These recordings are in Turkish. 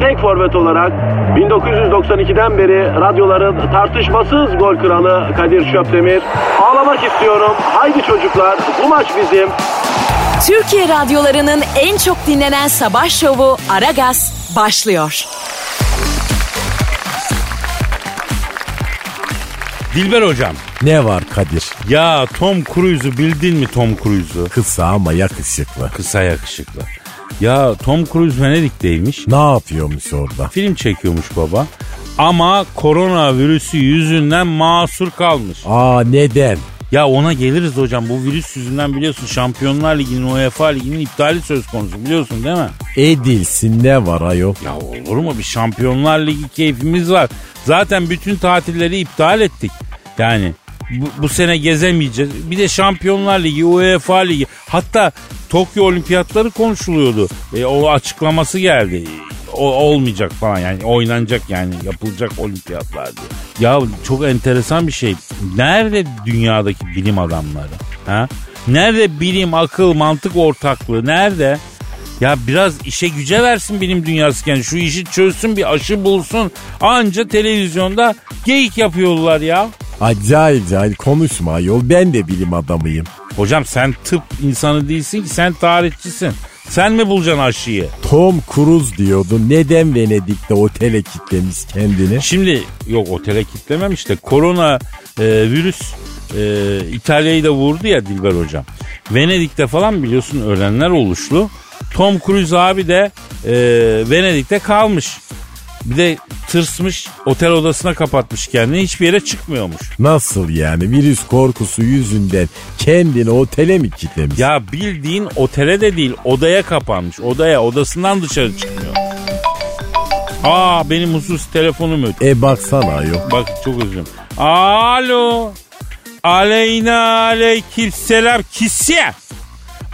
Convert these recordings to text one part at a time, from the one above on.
tek forvet olarak 1992'den beri radyoların tartışmasız gol kralı Kadir Şöpdemir. Ağlamak istiyorum. Haydi çocuklar bu maç bizim. Türkiye radyolarının en çok dinlenen sabah şovu Aragaz başlıyor. Dilber hocam. Ne var Kadir? Ya Tom Cruise'u bildin mi Tom Cruise'u? Kısa ama yakışıklı. Kısa yakışıklı. Ya Tom Cruise Venedik'teymiş. Ne yapıyormuş orada? Film çekiyormuş baba. Ama koronavirüsü yüzünden mahsur kalmış. Aa neden? Ya ona geliriz hocam. Bu virüs yüzünden biliyorsun Şampiyonlar Ligi'nin UEFA Ligi'nin iptali söz konusu biliyorsun değil mi? Edilsin ne var ayol? Ya olur mu bir Şampiyonlar Ligi keyfimiz var. Zaten bütün tatilleri iptal ettik. Yani bu, bu sene gezemeyeceğiz. Bir de Şampiyonlar Ligi, UEFA Ligi hatta Tokyo Olimpiyatları konuşuluyordu. E, o açıklaması geldi. O, olmayacak falan yani oynanacak yani yapılacak olimpiyatlar diye. Ya çok enteresan bir şey. Nerede dünyadaki bilim adamları? Ha? Nerede bilim, akıl, mantık ortaklığı? Nerede? Ya biraz işe güce versin bilim dünyası yani şu işi çözsün bir aşı bulsun. Anca televizyonda geyik yapıyorlar ya. Acayip cahil konuşma ayol ben de bilim adamıyım. Hocam sen tıp insanı değilsin ki sen tarihçisin. Sen mi bulacaksın aşıyı? Tom Cruise diyordu neden Venedik'te otele kitlemiş kendini? Şimdi yok otele kitlememiş de korona e, virüs e, İtalya'yı da vurdu ya Dilber hocam. Venedik'te falan biliyorsun ölenler oluşlu. Tom Cruise abi de e, Venedik'te kalmış. Bir de tırsmış otel odasına kapatmış kendini hiçbir yere çıkmıyormuş. Nasıl yani virüs korkusu yüzünden kendini otele mi kitlemiş? Ya bildiğin otele de değil odaya kapanmış odaya odasından dışarı çıkmıyor. Aa benim husus telefonum ötü. E baksana ayol. Bak çok üzüldüm. Alo. Aleyna aleyküm selam kisse.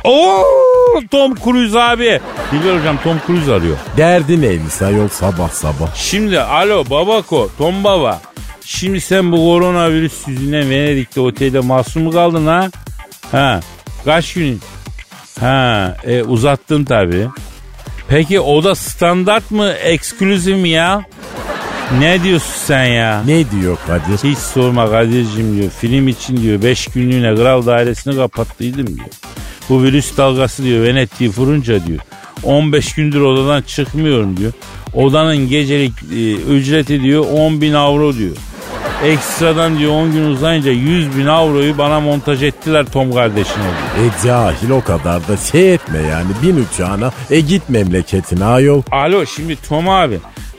Oo Tom Cruise abi. Dilber hocam Tom Cruise arıyor. Derdi neymiş ayol sabah sabah? Şimdi alo babako Tom baba. Şimdi sen bu koronavirüs yüzünden Venedik'te otelde mahsur mu kaldın ha? Ha kaç gün? Ha e, uzattın tabi. Peki o da standart mı eksklusif mi ya? Ne diyorsun sen ya? Ne diyor Kadir? Hiç sorma Kadir'cim diyor. Film için diyor 5 günlüğüne kral dairesini kapattıydım diyor. Bu virüs dalgası diyor Venedik'i vurunca diyor. 15 gündür odadan çıkmıyorum diyor. Odanın gecelik e, ücreti diyor 10 bin avro diyor. Ekstradan diyor 10 gün uzayınca 100 bin avroyu bana montaj ettiler Tom kardeşine diyor. E cahil o kadar da şey etme yani bin uçağına e git memleketine ayol. Alo şimdi Tom abi.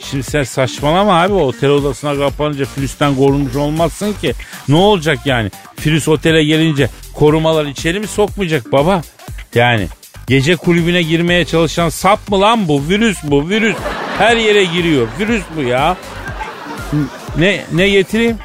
Şimdi sen saçmalama abi otel odasına kapanınca virüsten korunmuş olmazsın ki. Ne olacak yani? Virüs otele gelince korumalar içeri mi sokmayacak baba? Yani gece kulübüne girmeye çalışan sap mı lan bu? Virüs bu virüs. Her yere giriyor. Virüs bu ya. Ne ne getireyim?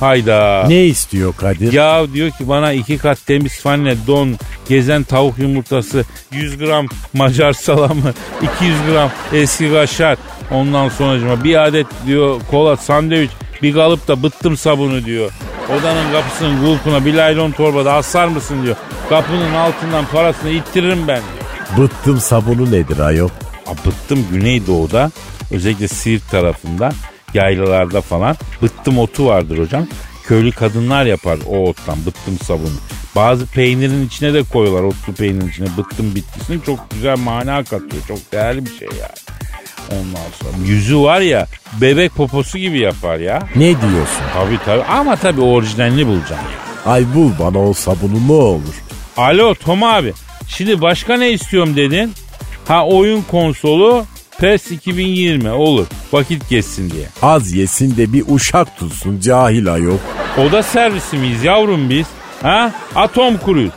Hayda. Ne istiyor Kadir? Ya diyor ki bana iki kat temiz fanne don, gezen tavuk yumurtası, 100 gram Macar salamı, 200 gram eski kaşar. Ondan sonra bir adet diyor kola sandviç, bir kalıp da bıttım sabunu diyor. Odanın kapısının kulpuna bir laylon torbada asar mısın diyor. Kapının altından parasını ittiririm ben diyor. Bıttım sabunu nedir ayol? A, bıttım Güneydoğu'da özellikle Siirt tarafında yaylalarda falan bıttım otu vardır hocam. Köylü kadınlar yapar o ottan bıttım sabunu. Bazı peynirin içine de koyuyorlar otlu peynirin içine bıttım bitkisini çok güzel mana katıyor. Çok değerli bir şey yani. Ondan sonra yüzü var ya bebek poposu gibi yapar ya. Ne diyorsun? Tabii tabii ama tabii orijinalini bulacağım. Ay bul bana o sabunu ne olur. Alo Tom abi şimdi başka ne istiyorum dedin? Ha oyun konsolu PES 2020 olur. Vakit geçsin diye. Az yesin de bir uşak tutsun cahil ayol. Oda servisi miyiz yavrum biz? Ha? Atom kuruyuz.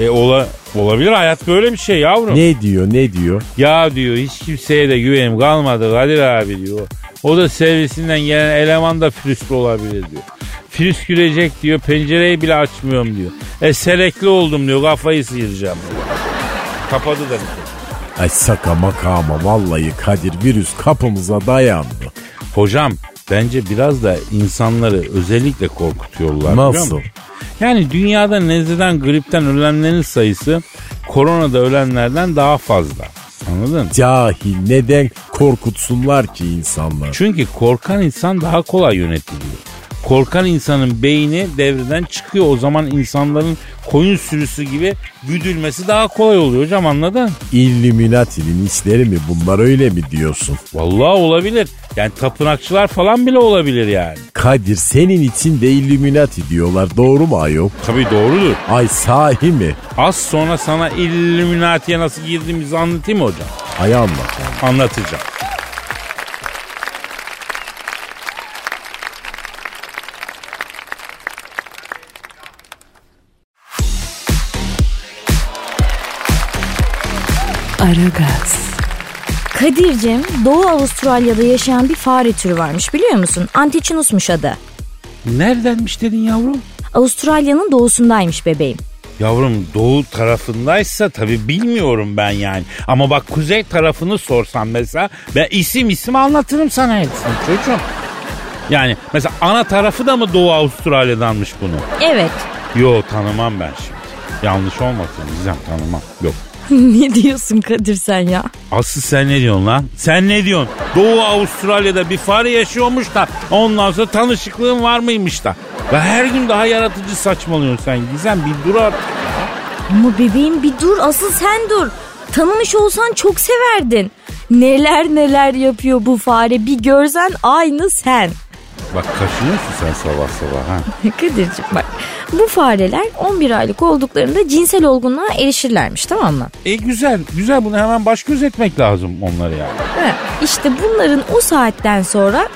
E ola, olabilir hayat böyle bir şey yavrum. Ne diyor ne diyor? Ya diyor hiç kimseye de güvenim kalmadı Kadir abi diyor. O da servisinden gelen eleman da friskli olabilir diyor. Frisk gülecek diyor pencereyi bile açmıyorum diyor. E selekli oldum diyor kafayı sıyıracağım diyor. Kapadı da bir şey. Ay saka makama vallahi Kadir virüs kapımıza dayandı. Hocam bence biraz da insanları özellikle korkutuyorlar. Nasıl? Yani dünyada nezleden gripten ölenlerin sayısı koronada ölenlerden daha fazla. Anladın? Cahil neden korkutsunlar ki insanlar? Çünkü korkan insan daha kolay yönetiliyor. Korkan insanın beyni devreden çıkıyor. O zaman insanların koyun sürüsü gibi güdülmesi daha kolay oluyor hocam anladın? Illuminati'nin işleri mi bunlar öyle mi diyorsun? Vallahi olabilir. Yani tapınakçılar falan bile olabilir yani. Kadir senin için de Illuminati diyorlar doğru mu ayol? Tabii doğrudur. Ay sahi mi? Az sonra sana Illuminati'ye nasıl girdiğimizi anlatayım mı hocam? Ay anlat. Anlatacağım. Aragaz. Kadir'cim Doğu Avustralya'da yaşayan bir fare türü varmış biliyor musun? Antichinus'muş adı. Neredenmiş dedin yavrum? Avustralya'nın doğusundaymış bebeğim. Yavrum doğu tarafındaysa tabii bilmiyorum ben yani. Ama bak kuzey tarafını sorsan mesela ben isim isim anlatırım sana hepsini çocuğum. Yani mesela ana tarafı da mı Doğu Avustralya'danmış bunu? Evet. Yo tanımam ben şimdi. Yanlış olmasın Gizem tanımam. Yok. ne diyorsun Kadir sen ya? Asıl sen ne diyorsun lan? Sen ne diyorsun? Doğu Avustralya'da bir fare yaşıyormuş da ondan sonra tanışıklığın var mıymış da. Ve her gün daha yaratıcı saçmalıyorsun sen Gizem bir dur artık. Ama bebeğim bir dur asıl sen dur. Tanımış olsan çok severdin. Neler neler yapıyor bu fare bir görsen aynı sen. Bak kaşınıyorsun sen sabah sabah ha. Kadir'cim bak bu fareler 11 aylık olduklarında cinsel olgunluğa erişirlermiş tamam mı? E güzel güzel bunu hemen baş göz etmek lazım onları yani. He, işte bunların o saatten sonra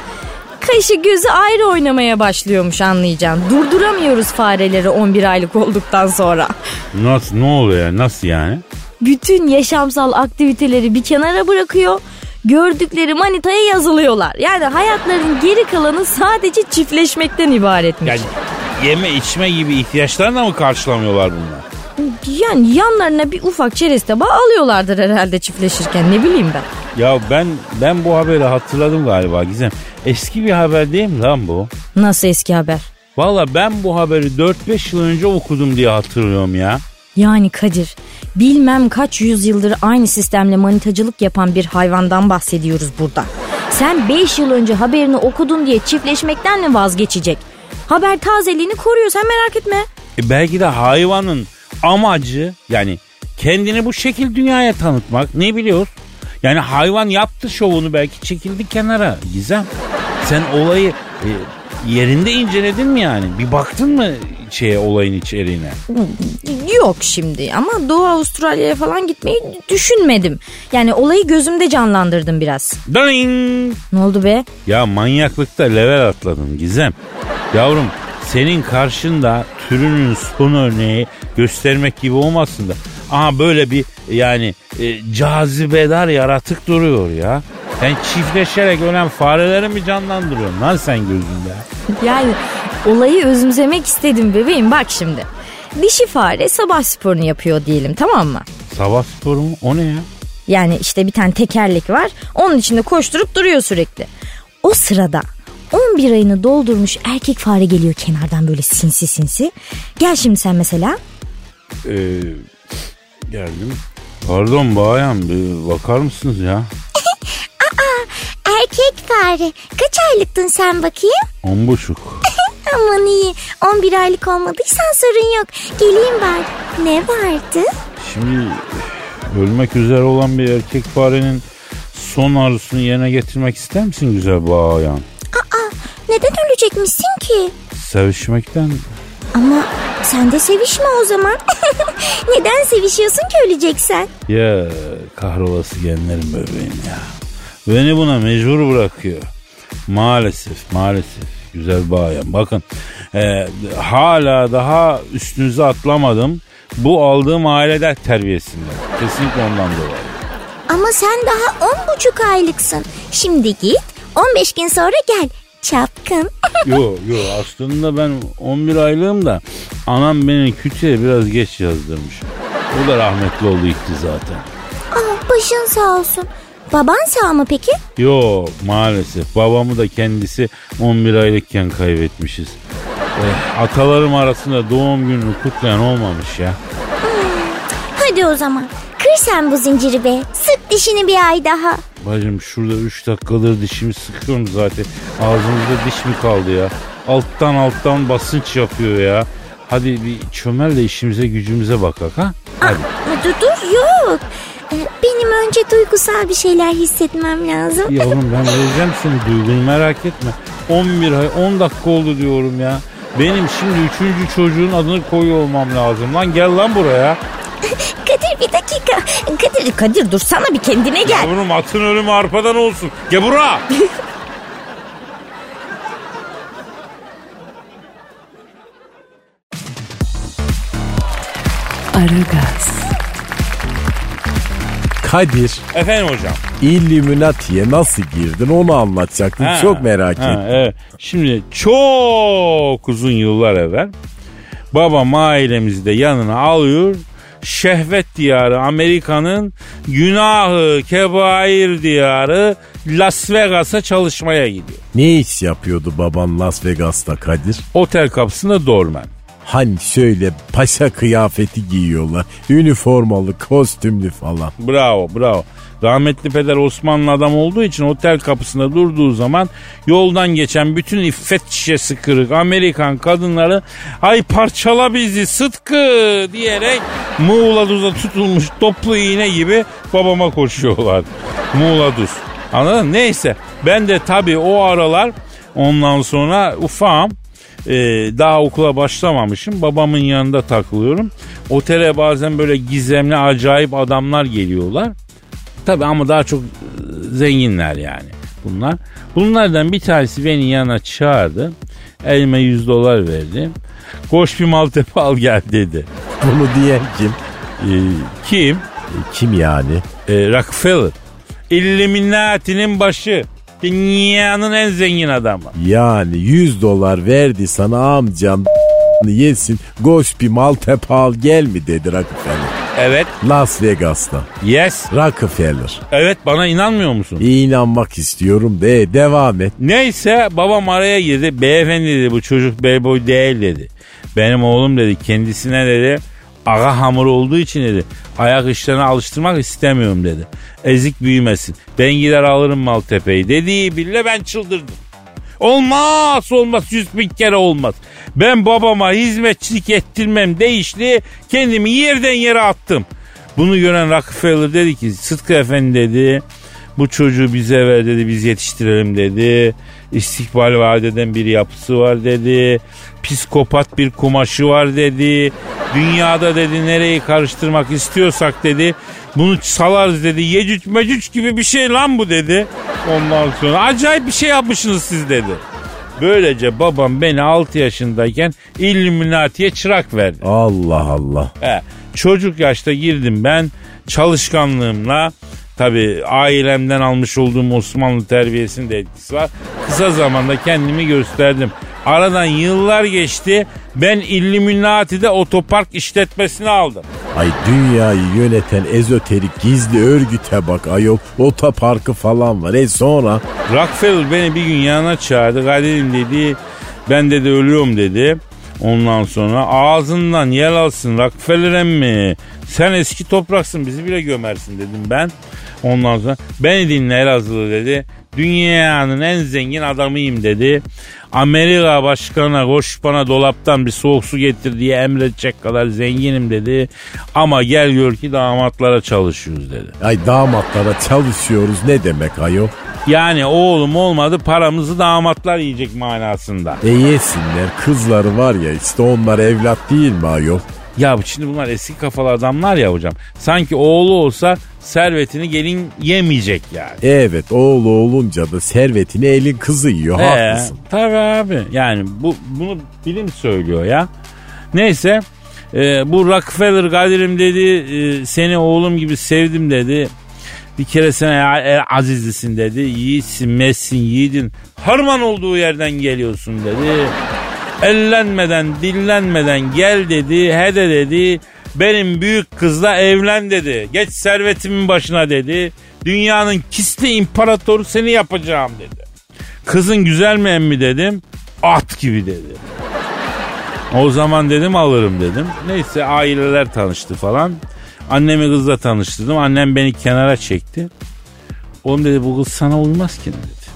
kaşı gözü ayrı oynamaya başlıyormuş anlayacaksın. Durduramıyoruz fareleri 11 aylık olduktan sonra. Nasıl ne oluyor nasıl yani? Bütün yaşamsal aktiviteleri bir kenara bırakıyor. Gördükleri manitaya yazılıyorlar. Yani hayatlarının geri kalanı sadece çiftleşmekten ibaretmiş. Yani yeme içme gibi ihtiyaçlarını mı karşılamıyorlar bunlar? Yani yanlarına bir ufak çerez tabağı alıyorlardır herhalde çiftleşirken ne bileyim ben. Ya ben ben bu haberi hatırladım galiba Gizem. Eski bir haber değil mi lan bu? Nasıl eski haber? Valla ben bu haberi 4-5 yıl önce okudum diye hatırlıyorum ya. Yani Kadir bilmem kaç yüzyıldır aynı sistemle manitacılık yapan bir hayvandan bahsediyoruz burada. Sen 5 yıl önce haberini okudun diye çiftleşmekten mi vazgeçecek? Haber tazeliğini koruyor sen merak etme. E belki de hayvanın amacı yani kendini bu şekil dünyaya tanıtmak ne biliyor? Yani hayvan yaptı şovunu belki çekildi kenara Gizem. Sen olayı e, yerinde inceledin mi yani? Bir baktın mı şeye olayın içeriğine? Yok şimdi ama Doğu Avustralya'ya falan gitmeyi düşünmedim. Yani olayı gözümde canlandırdım biraz. Ding! Ne oldu be? Ya manyaklıkta level atladın Gizem. Yavrum senin karşında türünün son örneği göstermek gibi olmasın da. Aha böyle bir yani e, cazibedar yaratık duruyor ya. Sen çiftleşerek ölen fareleri mi canlandırıyorsun lan sen gözünde? Yani olayı özümsemek istedim bebeğim bak şimdi. Dişi fare sabah sporunu yapıyor diyelim tamam mı? Sabah sporu mu? O ne ya? Yani işte bir tane tekerlek var. Onun içinde koşturup duruyor sürekli. O sırada 11 ayını doldurmuş erkek fare geliyor kenardan böyle sinsi sinsi. Gel şimdi sen mesela. Ee, geldim. Pardon bayan bir bakar mısınız ya? Erkek fare. Kaç aylıktın sen bakayım? On buçuk. Aman iyi. 11 aylık olmadıysan sorun yok. Geleyim bari. Ne vardı? Şimdi ölmek üzere olan bir erkek farenin son arzusunu yerine getirmek ister misin güzel bayan? Aa, neden ölecekmişsin ki? Sevişmekten Ama sen de sevişme o zaman. neden sevişiyorsun ki öleceksen? ya kahrolası genlerim bebeğim ya. Beni buna mecbur bırakıyor. Maalesef maalesef güzel bayan. Bakın e, hala daha üstünüze atlamadım. Bu aldığım aile terbiyesinden. Kesinlikle ondan dolayı. Ama sen daha on buçuk aylıksın. Şimdi git 15 gün sonra gel. Çapkın. Yo yo aslında ben 11 aylığım da anam beni kütüye biraz geç yazdırmış. O da rahmetli oldu gitti zaten. Aa, başın sağ olsun. Baban sağ mı peki? Yo maalesef babamı da kendisi 11 aylıkken kaybetmişiz. Eh, atalarım arasında doğum gününü kutlayan olmamış ya. Hadi o zaman. Kır sen bu zinciri be. Sık dişini bir ay daha. Bacım şurada 3 dakikadır dişimi sıkıyorum zaten. Ağzımızda diş mi kaldı ya? Alttan alttan basınç yapıyor ya. Hadi bir çömel de işimize gücümüze bakak ha. Hadi. Aa, Dur dur yok. Benim önce duygusal bir şeyler hissetmem lazım. Yavrum ben vereceğim seni duygunu merak etme. 11 ay 10 dakika oldu diyorum ya. Benim şimdi üçüncü çocuğun adını koyuyor olmam lazım. Lan gel lan buraya. Kadir bir dakika. Kadir, Kadir dur sana bir kendine gel. Yavrum atın ölümü arpadan olsun. Gel buraya. Kadir Efendim hocam. Illuminati'ye nasıl girdin onu anlatacaktın. Ha, Çok merak ha, ettim. Evet. Şimdi çok uzun yıllar evvel babam ailemizi de yanına alıyor. Şehvet diyarı Amerika'nın günahı kebair diyarı Las Vegas'a çalışmaya gidiyor. Ne iş yapıyordu baban Las Vegas'ta Kadir? Otel kapısında dormen. Hani şöyle paşa kıyafeti giyiyorlar. Üniformalı, kostümlü falan. Bravo bravo. Rahmetli peder Osmanlı adam olduğu için otel kapısında durduğu zaman yoldan geçen bütün iffet şişesi kırık Amerikan kadınları ay parçala bizi Sıtkı diyerek Muğla Duz'a tutulmuş toplu iğne gibi babama koşuyorlar. Muğla Duz. Anladın? Neyse ben de tabii o aralar ondan sonra ufağım ee, daha okula başlamamışım. Babamın yanında takılıyorum. Otele bazen böyle gizemli acayip adamlar geliyorlar. Tabi ama daha çok e, zenginler yani bunlar. Bunlardan bir tanesi beni yana çağırdı. Elime 100 dolar verdi. Koş bir Maltepe al gel dedi. Bunu diyen kim? Ee, kim? E, kim yani? Ee, Rockefeller. Illuminati'nin başı. Dünyanın en zengin adamı. Yani 100 dolar verdi sana amcan yesin. Goş bir Maltepe al gel mi dedi Rockefeller. Evet. Las Vegas'ta. Yes. Rockefeller. Evet bana inanmıyor musun? İnanmak istiyorum de devam et. Neyse babam araya girdi. Beyefendi dedi bu çocuk beyboy değil dedi. Benim oğlum dedi kendisine dedi aga hamur olduğu için dedi ayak işlerine alıştırmak istemiyorum dedi. Ezik büyümesin. Ben gider alırım Maltepe'yi dediği bile ben çıldırdım. Olmaz olmaz yüz bin kere olmaz. Ben babama hizmetçilik ettirmem değişti kendimi yerden yere attım. Bunu gören Rockefeller dedi ki Sıtkı Efendi dedi bu çocuğu bize ver dedi biz yetiştirelim dedi. İstikbal vaat eden bir yapısı var dedi. Psikopat bir kumaşı var dedi. Dünyada dedi nereyi karıştırmak istiyorsak dedi. Bunu salarız dedi. Yecüc mecüc gibi bir şey lan bu dedi. Ondan sonra acayip bir şey yapmışsınız siz dedi. Böylece babam beni 6 yaşındayken Illuminati'ye çırak verdi. Allah Allah. He, çocuk yaşta girdim ben çalışkanlığımla tabi ailemden almış olduğum Osmanlı terbiyesinin de etkisi var. Kısa zamanda kendimi gösterdim. Aradan yıllar geçti. Ben Illuminati'de otopark işletmesini aldım. Ay dünyayı yöneten ezoterik gizli örgüte bak ayol. Otoparkı falan var. E sonra? Rockefeller beni bir gün yanına çağırdı. Kadir'im dedi ben dedi ölüyorum dedi. Ondan sonra ağzından yel alsın Rockefeller emmi. Sen eski topraksın bizi bile gömersin dedim ben. Ondan sonra beni dinle Elazığlı dedi. Dünyanın en zengin adamıyım dedi. Amerika başkanına koş bana dolaptan bir soğuk su getir diye emredecek kadar zenginim dedi. Ama gel gör ki damatlara çalışıyoruz dedi. Ay damatlara çalışıyoruz ne demek ayol? Yani oğlum olmadı paramızı damatlar yiyecek manasında. E yesinler kızları var ya işte onlar evlat değil mi ayol? Ya şimdi bunlar eski kafalı adamlar ya hocam. Sanki oğlu olsa servetini gelin yemeyecek yani. Evet oğlu olunca da servetini elin kızı yiyor. Ee, Haklısın. tabii abi. Yani bu bunu bilim söylüyor ya. Neyse e, bu Rockefeller Kadir'im dedi e, seni oğlum gibi sevdim dedi. Bir kere sen e, azizlisin dedi. Yiğitsin, messin, yiğidin. Harman olduğu yerden geliyorsun dedi. Ellenmeden, dillenmeden gel dedi. He de dedi. Benim büyük kızla evlen dedi. Geç servetimin başına dedi. Dünyanın kisli imparatoru seni yapacağım dedi. Kızın güzel mi emmi dedim. At gibi dedi. O zaman dedim alırım dedim. Neyse aileler tanıştı falan. Annemi kızla tanıştırdım. Annem beni kenara çekti. Oğlum dedi bu kız sana uymaz ki dedi.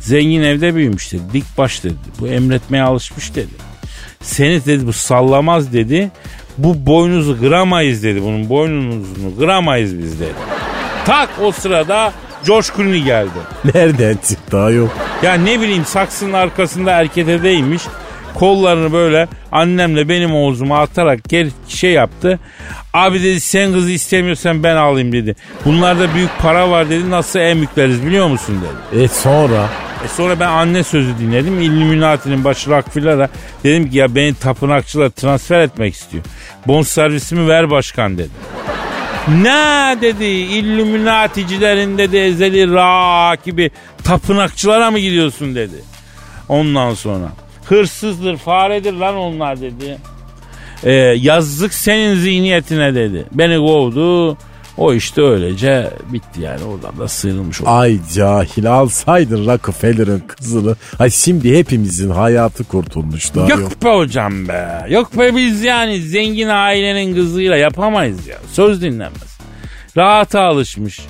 Zengin evde büyümüş dedi. Dik baş dedi. Bu emretmeye alışmış dedi. Seni dedi bu sallamaz dedi. Bu boynuzu kıramayız dedi. Bunun boynuzunu kıramayız biz dedi. Tak o sırada George Clooney geldi. Nereden çıktı ayol? Ya ne bileyim saksının arkasında erketedeymiş. Kollarını böyle annemle benim omzuma atarak gel şey yaptı. Abi dedi sen kızı istemiyorsan ben alayım dedi. Bunlarda büyük para var dedi. Nasıl emükleriz biliyor musun dedi. E sonra? E sonra ben anne sözü dinledim. Illuminati'nin başı Rockefeller'a dedim ki ya beni tapınakçılar transfer etmek istiyor. Bon servisimi ver başkan dedi. Ne dedi Illuminaticilerin dedi ezeli rakibi tapınakçılara mı gidiyorsun dedi. Ondan sonra hırsızdır faredir lan onlar dedi. Ee, yazık senin zihniyetine dedi. Beni kovdu. O işte öylece bitti yani oradan da sıyrılmış oldu. Ay cahil alsaydın Rockefeller'ın kızını. Ay şimdi hepimizin hayatı kurtulmuştu. ayol. Yok be hocam be. Yok be biz yani zengin ailenin kızıyla yapamayız ya. Söz dinlemez. Rahata alışmış.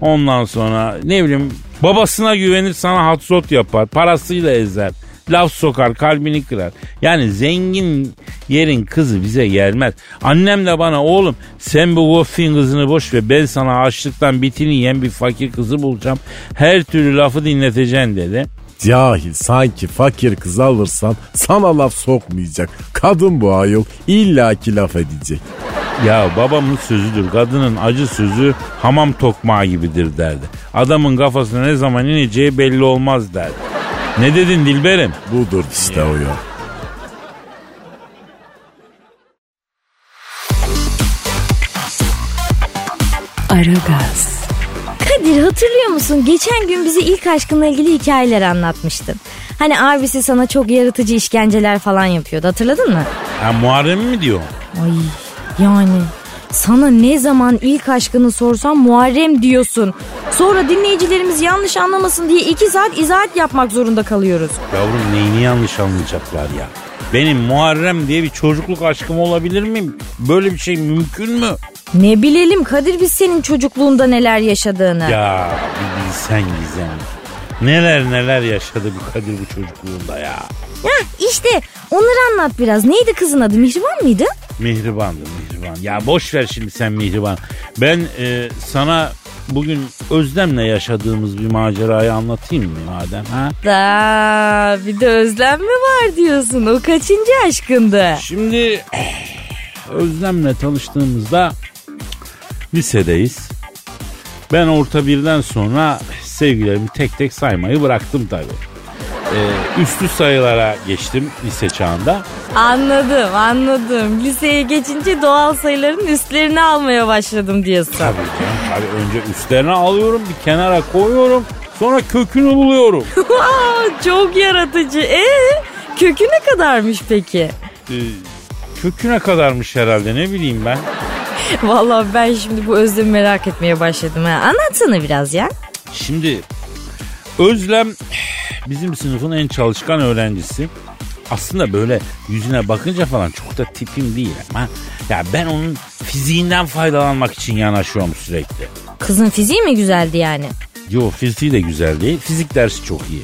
Ondan sonra ne bileyim babasına güvenir sana hatsot yapar. Parasıyla ezer. Laf sokar kalbini kırar. Yani zengin yerin kızı bize gelmez. Annem de bana oğlum sen bu Goffin kızını boş ver ben sana açlıktan bitini yiyen bir fakir kızı bulacağım. Her türlü lafı dinleteceksin dedi. Cahil sanki fakir kız alırsan sana laf sokmayacak. Kadın bu ayol illaki laf edecek. Ya babamın sözüdür. Kadının acı sözü hamam tokmağı gibidir derdi. Adamın kafasına ne zaman ineceği belli olmaz derdi. Ne dedin Dilberim? Budur işte o yol. Aragaz, Kadir hatırlıyor musun? Geçen gün bize ilk aşkınla ilgili hikayeler anlatmıştın. Hani abisi sana çok yaratıcı işkenceler falan yapıyordu hatırladın mı? Ha Muharrem mi diyor? Ay yani sana ne zaman ilk aşkını sorsam Muharrem diyorsun. Sonra dinleyicilerimiz yanlış anlamasın diye iki saat izahat yapmak zorunda kalıyoruz. Yavrum neyini yanlış anlayacaklar ya? Benim Muharrem diye bir çocukluk aşkım olabilir mi? Böyle bir şey mümkün mü? Ne bilelim Kadir biz senin çocukluğunda neler yaşadığını. Ya bir bilsen Gizem. Neler neler yaşadı bu Kadir bu çocukluğunda ya. Hah işte onları anlat biraz. Neydi kızın adı Mihriban mıydı? Mihribandı Mihriban. Ya boş ver şimdi sen Mihriban. Ben e, sana bugün Özlem'le yaşadığımız bir macerayı anlatayım mı madem ha? Da bir de özlem mi var diyorsun? O kaçıncı aşkındı? Şimdi Özlem'le tanıştığımızda lisedeyiz. Ben orta birden sonra sevgilerimi tek tek saymayı bıraktım tabii. Ee, üstü sayılara geçtim lise çağında. Anladım anladım. Liseye geçince doğal sayıların üstlerini almaya başladım diyorsun. Tabii canım tabii önce üstlerine alıyorum bir kenara koyuyorum sonra kökünü buluyorum. Çok yaratıcı. Ee, kökü ne kadarmış peki? Ee, köküne kadarmış herhalde ne bileyim ben. Vallahi ben şimdi bu özlemi merak etmeye başladım. Ha. Anlatsana biraz ya. Şimdi Özlem bizim sınıfın en çalışkan öğrencisi. Aslında böyle yüzüne bakınca falan çok da tipim değil ama ya ben onun fiziğinden faydalanmak için yanaşıyorum sürekli. Kızın fiziği mi güzeldi yani? Yo fiziği de güzel değil. Fizik dersi çok iyi.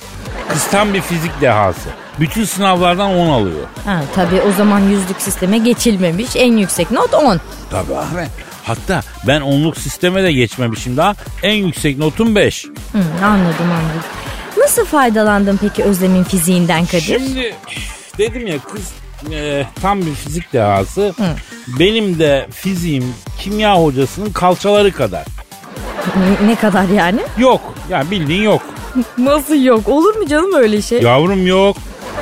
Kız tam bir fizik dehası. Bütün sınavlardan 10 alıyor. Ha, tabii o zaman yüzlük sisteme geçilmemiş. En yüksek not 10. Tabii abi. Hatta ben onluk sisteme de geçmemişim daha. En yüksek notum 5. Hı, anladım anladım. Nasıl faydalandın peki Özlem'in fiziğinden Kadir? Şimdi dedim ya kız e, tam bir fizik dehası. Benim de fiziğim kimya hocasının kalçaları kadar. Ne, ne kadar yani? Yok. Yani bildiğin yok. Nasıl yok? Olur mu canım öyle şey? Yavrum yok.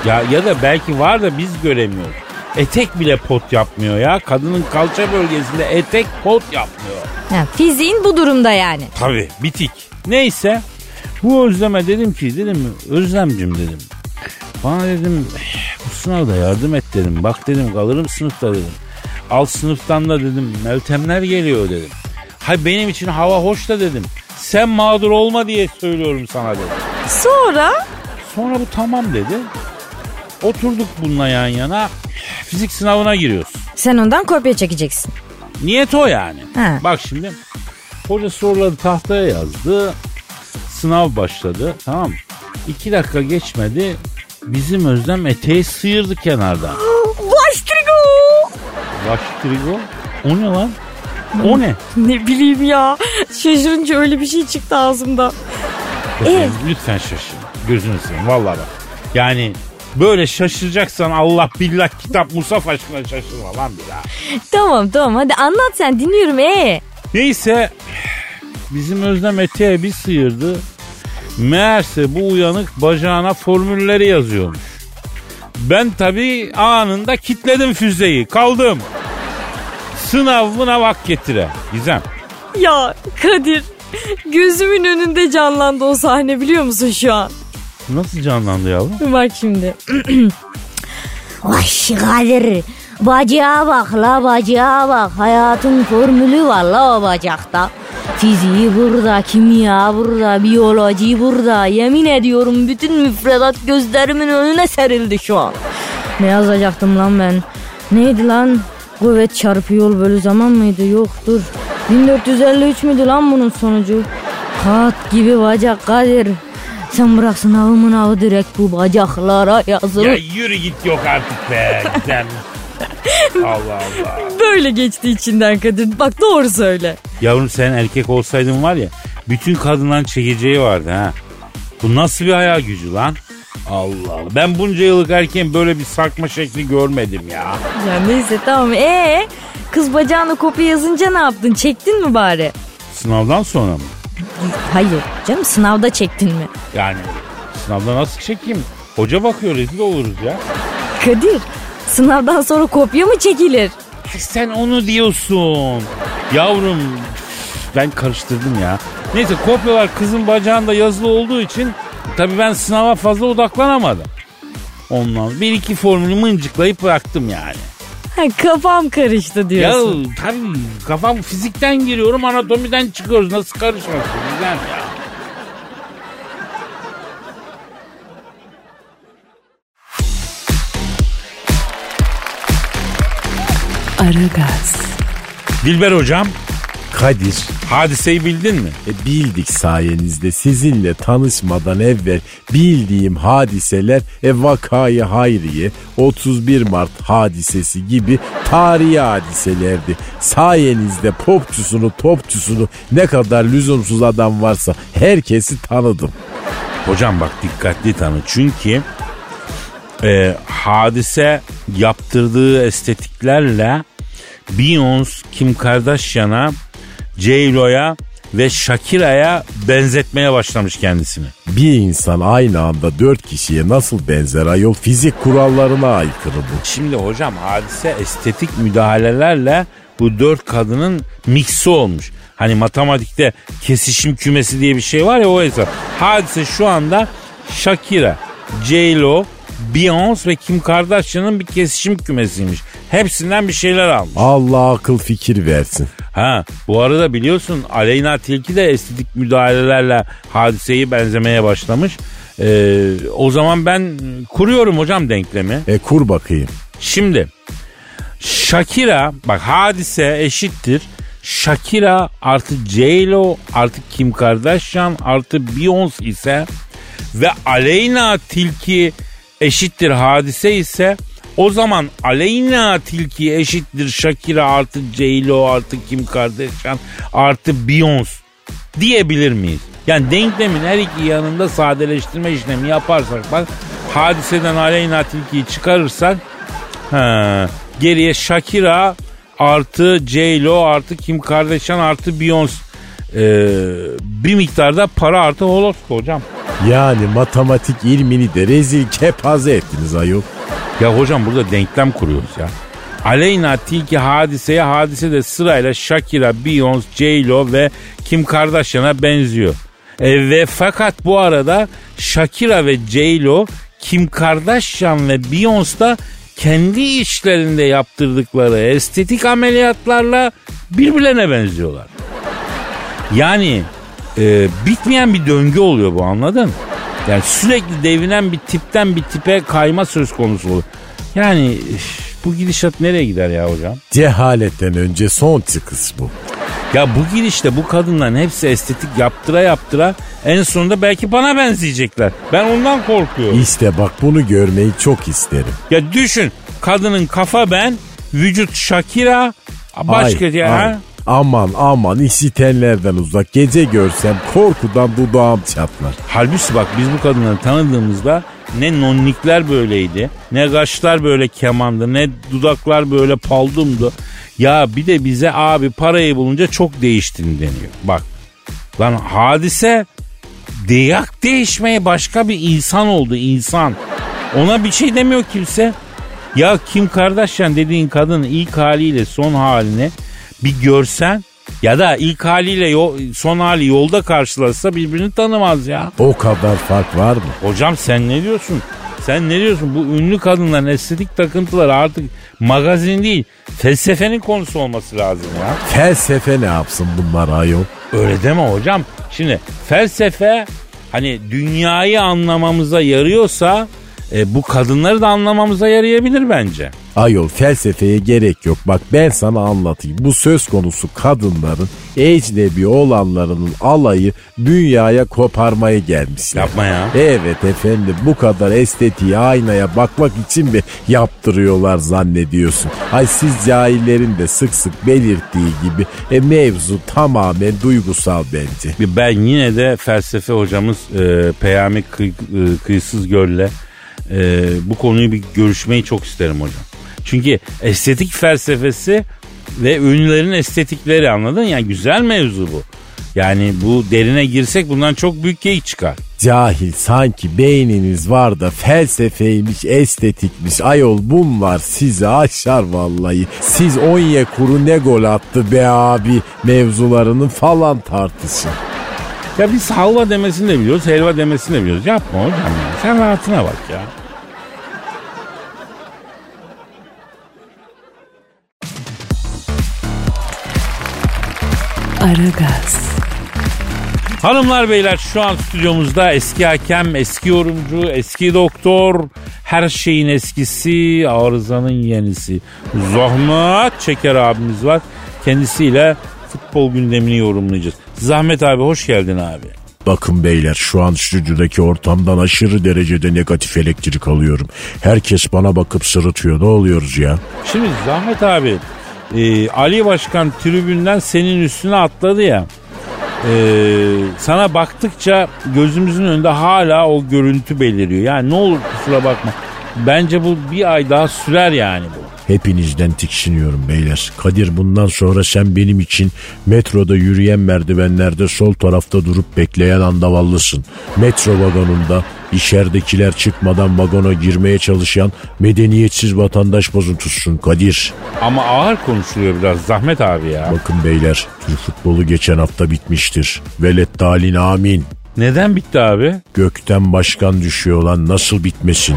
Ya ya da belki var da biz göremiyoruz. Etek bile pot yapmıyor ya. Kadının kalça bölgesinde etek pot yapmıyor. Ha, fiziğin bu durumda yani. Tabii bitik. Neyse bu Özlem'e dedim ki dedim Özlemcim dedim. Bana dedim "Eh, bu sınavda yardım et dedim. Bak dedim kalırım sınıfta dedim. Alt sınıftan da dedim Meltemler geliyor dedim. Hay benim için hava hoş da dedim. Sen mağdur olma diye söylüyorum sana dedim. Sonra? Sonra bu tamam dedi. Oturduk bununla yan yana. Fizik sınavına giriyoruz. Sen ondan kopya çekeceksin. Niyet o yani. He. Bak şimdi. Hoca soruları tahtaya yazdı. Sınav başladı. Tamam. İki dakika geçmedi. Bizim Özlem eteği sıyırdı kenardan. Baştrigo! Baştrigo. O ne lan? O ne? Ne bileyim ya. Şaşırınca öyle bir şey çıktı ağzımda. Efendim, lütfen şaşır. Gözünü seveyim. Vallahi bak. Yani böyle şaşıracaksan Allah billah kitap Musaf aşkına şaşırma lan bir daha. Tamam tamam hadi anlat sen dinliyorum ee. Neyse bizim Özlem eteğe bir sıyırdı. Meğerse bu uyanık bacağına formülleri yazıyormuş. Ben tabii anında kitledim füzeyi. Kaldım. Sınavına vak getire. Gizem. Ya Kadir gözümün önünde canlandı o sahne biliyor musun şu an? Nasıl canlandı yavrum? Bak şimdi. Vay Kadir. Bacağa bak la bacağa bak. Hayatın formülü var la o bacakta. Fiziği burada, kimya burada, biyoloji burada. Yemin ediyorum bütün müfredat gözlerimin önüne serildi şu an. Ne yazacaktım lan ben? Neydi lan? Kuvvet çarpı yol bölü zaman mıydı? Yok dur. 1453 müydü lan bunun sonucu? Kat gibi bacak Kadir. Sen bırak sınavı mınavı direkt bu bacaklara yazılır. Ya yürü git yok artık be. Gizem. Allah Allah. Böyle geçti içinden Kadir. Bak doğru söyle. Yavrum sen erkek olsaydın var ya bütün kadınların çekeceği vardı ha. Bu nasıl bir hayal gücü lan? Allah Allah. Ben bunca yıllık erkeğin böyle bir sarkma şekli görmedim ya. Ya neyse tamam. Ee kız bacağına kopya yazınca ne yaptın? Çektin mi bari? Sınavdan sonra mı? Hayır canım sınavda çektin mi? Yani sınavda nasıl çekeyim? Hoca bakıyor rezil oluruz ya. Kadir sınavdan sonra kopya mı çekilir? Ay Sen onu diyorsun. Yavrum ben karıştırdım ya. Neyse kopyalar kızın bacağında yazılı olduğu için tabii ben sınava fazla odaklanamadım. Ondan bir iki formülü mıncıklayıp bıraktım yani. Kafam karıştı Ya diyorsun. tabii kafam fizikten giriyorum anatomiden çıkıyoruz. Nasıl karışmasın güzel ya. Aragaz, Dilber hocam Kadir hadiseyi bildin mi? e, bildik sayenizde sizinle tanışmadan evvel bildiğim hadiseler e, vakayı hayriye 31 Mart hadisesi gibi tarihi hadiselerdi. Sayenizde popçusunu topçusunu ne kadar lüzumsuz adam varsa herkesi tanıdım. Hocam bak dikkatli tanı. Çünkü e, hadise yaptırdığı estetiklerle Beyoncé, Kim Kardashian'a, J-Lo'ya ve Shakira'ya benzetmeye başlamış kendisini. Bir insan aynı anda dört kişiye nasıl benzer ayol fizik kurallarına aykırı bu. Şimdi hocam hadise estetik müdahalelerle bu dört kadının miksi olmuş. Hani matematikte kesişim kümesi diye bir şey var ya o hesap. Hadise şu anda Shakira, J-Lo, Beyoncé ve Kim Kardashian'ın bir kesişim kümesiymiş. Hepsinden bir şeyler almış. Allah akıl fikir versin. Ha bu arada biliyorsun Aleyna Tilki de estetik müdahalelerle hadiseyi benzemeye başlamış. Ee, o zaman ben kuruyorum hocam denklemi. E kur bakayım. Şimdi Shakira bak hadise eşittir. Shakira artı J-Lo artı Kim Kardashian artı Beyoncé ise ve Aleyna Tilki eşittir hadise ise o zaman Aleyna Tilki eşittir Shakira artı J-Lo artı Kim Kardashian artı Beyoncé diyebilir miyiz? Yani denklemin her iki yanında sadeleştirme işlemi yaparsak bak hadiseden Aleyna Tilki'yi çıkarırsak Ha, geriye Shakira artı J-Lo artı Kim Kardashian artı Beyoncé. Ee, bir miktarda para artı Holosko hocam. Yani matematik ilmini de rezil kepaze ettiniz ayol. Ya hocam burada denklem kuruyoruz ya. Aleyna Tilki hadiseye hadise de sırayla Shakira, Beyoncé, J-Lo ve Kim Kardashian'a benziyor. E, ve fakat bu arada Shakira ve J-Lo, Kim Kardashian ve Beyoncé da kendi işlerinde yaptırdıkları estetik ameliyatlarla birbirlerine benziyorlar. Yani e, bitmeyen bir döngü oluyor bu anladın? Yani sürekli devinen bir tipten bir tipe kayma söz konusu oluyor. Yani bu gidişat nereye gider ya hocam? Cehaletten önce son çıkış bu. Ya bu gidişte bu kadınların hepsi estetik yaptıra yaptıra en sonunda belki bana benzeyecekler. Ben ondan korkuyorum. İşte bak bunu görmeyi çok isterim. Ya düşün kadının kafa ben, vücut Shakira, başka Ay, ya. ay. Aman aman işitenlerden uzak. Gece görsem korkudan dudağım çatlar. Halbuki bak biz bu kadınları tanıdığımızda ne nonnikler böyleydi, ne kaşlar böyle kemandı, ne dudaklar böyle paldumdu. Ya bir de bize abi parayı bulunca çok değiştin deniyor. Bak lan hadise deyak değişmeye başka bir insan oldu insan. Ona bir şey demiyor kimse. Ya Kim Kardashian dediğin kadının ilk haliyle son halini bir görsen ya da ilk haliyle yo- son hali yolda karşılaşsa birbirini tanımaz ya. O kadar fark var mı? Hocam sen ne diyorsun? Sen ne diyorsun? Bu ünlü kadınların estetik takıntıları artık magazin değil felsefenin konusu olması lazım ya. Felsefe ne yapsın bunlar ayol? Öyle deme hocam. Şimdi felsefe hani dünyayı anlamamıza yarıyorsa e, bu kadınları da anlamamıza yarayabilir bence. Ayol felsefeye gerek yok. Bak ben sana anlatayım. Bu söz konusu kadınların ecnebi olanlarının alayı dünyaya koparmaya gelmişler. Yapma ya. Evet efendim bu kadar estetiği aynaya bakmak için mi yaptırıyorlar zannediyorsun? Ay siz cahillerin de sık sık belirttiği gibi e, mevzu tamamen duygusal bence. Ben yine de felsefe hocamız e, Peyami Kıy- e, Kıyısız Göl'le e, bu konuyu bir görüşmeyi çok isterim hocam. Çünkü estetik felsefesi ve ünlülerin estetikleri anladın ya güzel mevzu bu. Yani bu derine girsek bundan çok büyük keyif çıkar. Cahil sanki beyniniz var da felsefeymiş, estetikmiş. Ayol bunlar sizi aşar vallahi. Siz Onye kuru ne gol attı be abi mevzularının falan tartışın. Ya biz halva demesini de biliyoruz, helva demesini de biliyoruz. Yapma hocam ya. Sen rahatına bak ya. Aragaz, Hanımlar beyler şu an stüdyomuzda eski hakem, eski yorumcu, eski doktor, her şeyin eskisi, arızanın yenisi. Zahmet Çeker abimiz var. Kendisiyle futbol gündemini yorumlayacağız. Zahmet abi hoş geldin abi. Bakın beyler şu an stüdyodaki ortamdan aşırı derecede negatif elektrik alıyorum. Herkes bana bakıp sırıtıyor. Ne oluyoruz ya? Şimdi Zahmet abi e, Ali Başkan tribünden senin üstüne atladı ya. E, sana baktıkça gözümüzün önünde hala o görüntü beliriyor. Yani ne olur kusura bakma. Bence bu bir ay daha sürer yani bu. Hepinizden tiksiniyorum beyler. Kadir bundan sonra sen benim için metroda yürüyen merdivenlerde sol tarafta durup bekleyen andavallısın. Metro vagonunda içeridekiler çıkmadan vagona girmeye çalışan medeniyetsiz vatandaş bozuntusun Kadir. Ama ağır konuşuluyor biraz Zahmet abi ya. Bakın beyler Türk futbolu geçen hafta bitmiştir. Velet dalin amin. Neden bitti abi? Gökten başkan düşüyor lan nasıl bitmesin?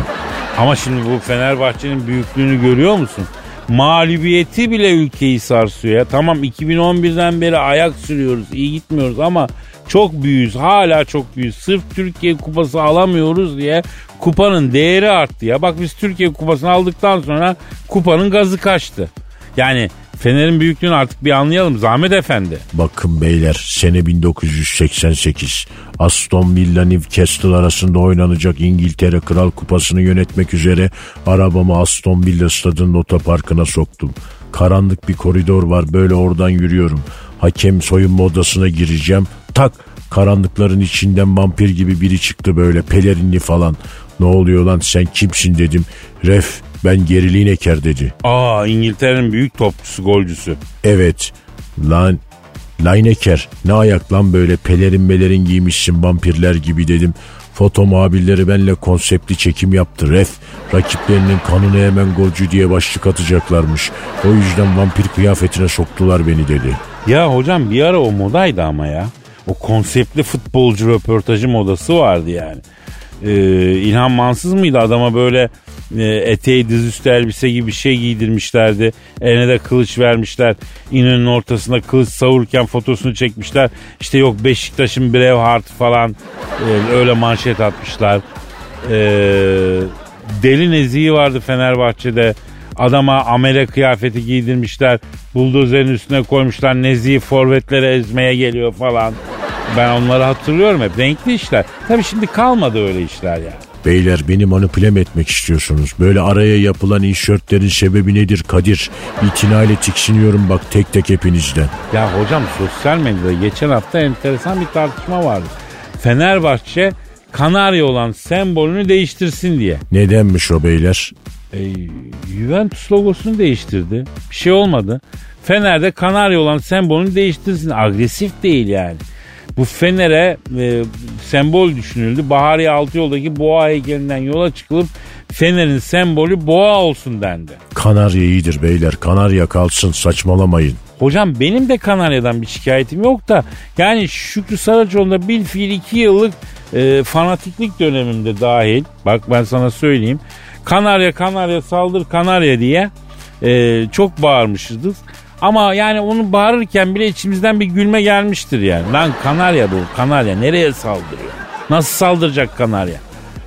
Ama şimdi bu Fenerbahçe'nin büyüklüğünü görüyor musun? Mağlubiyeti bile ülkeyi sarsıyor ya. Tamam 2011'den beri ayak sürüyoruz, iyi gitmiyoruz ama çok büyüğüz. Hala çok büyüğüz. Sırf Türkiye kupası alamıyoruz diye kupanın değeri arttı ya. Bak biz Türkiye kupasını aldıktan sonra kupanın gazı kaçtı. Yani Fener'in büyüklüğünü artık bir anlayalım Zahmet Efendi. Bakın beyler sene 1988 Aston Villa Newcastle arasında oynanacak İngiltere Kral Kupası'nı yönetmek üzere arabamı Aston Villa stadının otoparkına soktum. Karanlık bir koridor var böyle oradan yürüyorum. Hakem soyunma odasına gireceğim. Tak karanlıkların içinden vampir gibi biri çıktı böyle pelerinli falan. Ne oluyor lan sen kimsin dedim. Ref ben geriliğin eker dedi. Aa İngiltere'nin büyük topçusu, golcüsü. Evet. Lan Lineker ne ayak lan böyle pelerin melerin giymişsin vampirler gibi dedim. Foto muhabirleri benle konseptli çekim yaptı. Ref rakiplerinin kanını hemen golcü diye başlık atacaklarmış. O yüzden vampir kıyafetine soktular beni dedi. Ya hocam bir ara o modaydı ama ya. O konseptli futbolcu röportajı modası vardı yani. Ee, İlhan Mansız mıydı adama böyle e, eteği dizüstü elbise gibi bir şey giydirmişlerdi. Eline de kılıç vermişler. İnönü'nün ortasında kılıç savururken fotosunu çekmişler. İşte yok Beşiktaş'ın Braveheart falan e, öyle manşet atmışlar. E, Deli Nezihi vardı Fenerbahçe'de. Adama amele kıyafeti giydirmişler. Buldozerin üstüne koymuşlar. Nezihi forvetlere ezmeye geliyor falan. Ben onları hatırlıyorum hep. Renkli işler. Tabii şimdi kalmadı öyle işler yani. Beyler beni manipüle mi etmek istiyorsunuz? Böyle araya yapılan inşörtlerin sebebi nedir Kadir? İtinayla tiksiniyorum bak tek tek hepinizden. Ya hocam sosyal medyada geçen hafta enteresan bir tartışma vardı. Fenerbahçe Kanarya olan sembolünü değiştirsin diye. Nedenmiş o beyler? E, Juventus logosunu değiştirdi. Bir şey olmadı. Fener'de Kanarya olan sembolünü değiştirsin. Agresif değil yani. Bu Fener'e e, sembol düşünüldü. Bahariye Altıyoldaki boğa heykelinden yola çıkılıp Fener'in sembolü boğa olsun dendi. Kanarya iyidir beyler. Kanarya kalsın saçmalamayın. Hocam benim de Kanarya'dan bir şikayetim yok da yani Şükrü Saraçoğlu'nda bir fiil iki yıllık e, fanatiklik dönemimde dahil. Bak ben sana söyleyeyim. Kanarya Kanarya saldır Kanarya diye e, çok bağırmışızdır. Ama yani onu bağırırken bile içimizden bir gülme gelmiştir yani. Lan Kanarya bu Kanarya nereye saldırıyor? Nasıl saldıracak Kanarya?